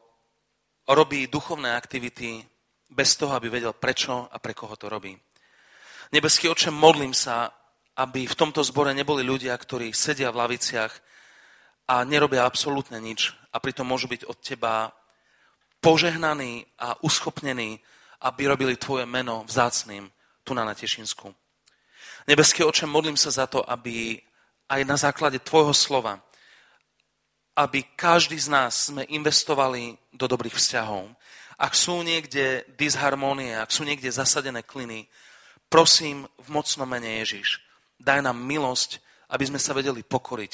robí duchovné aktivity bez toho, aby vedel prečo a pre koho to robí. Nebeský oče, modlím sa, aby v tomto zbore neboli ľudia, ktorí sedia v laviciach a nerobia absolútne nič a pritom môžu byť od teba požehnaní a uschopnení, aby robili tvoje meno vzácným tu na Tešinsku. Nebeský oče, modlím sa za to, aby aj na základe tvojho slova, aby každý z nás sme investovali do dobrých vzťahov. Ak sú niekde disharmonie, ak sú niekde zasadené kliny, prosím v mocnom mene Ježiš, daj nám milosť, aby sme sa vedeli pokoriť,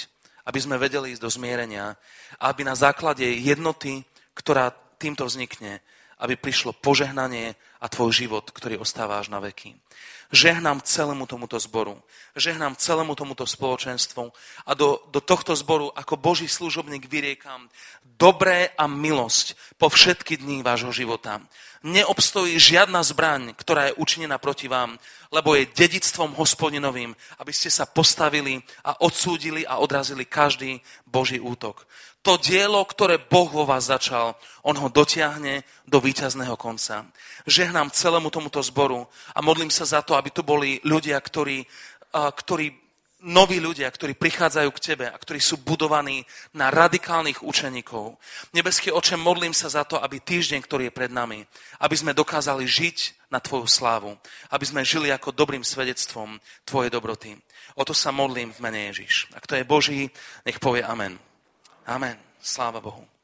aby sme vedeli ísť do zmierenia aby na základe jednoty, ktorá týmto vznikne, aby prišlo požehnanie a tvoj život, ktorý ostáva až na veky. Žehnám celému tomuto zboru, žehnám celému tomuto spoločenstvu a do, do tohto zboru ako Boží služobník vyriekam dobré a milosť po všetky dní vášho života. Neobstojí žiadna zbraň, ktorá je učinená proti vám, lebo je dedictvom hospodinovým, aby ste sa postavili a odsúdili a odrazili každý Boží útok to dielo, ktoré Boh vo vás začal, on ho dotiahne do víťazného konca. Žehnám celému tomuto zboru a modlím sa za to, aby tu boli ľudia, ktorí, ktorí noví ľudia, ktorí prichádzajú k Tebe a ktorí sú budovaní na radikálnych učeníkov. Nebeský oče, modlím sa za to, aby týždeň, ktorý je pred nami, aby sme dokázali žiť na Tvoju slávu, aby sme žili ako dobrým svedectvom Tvojej dobroty. O to sa modlím v mene Ježiš. Ak to je Boží, nech povie amen. Amen. Sláva Bohu.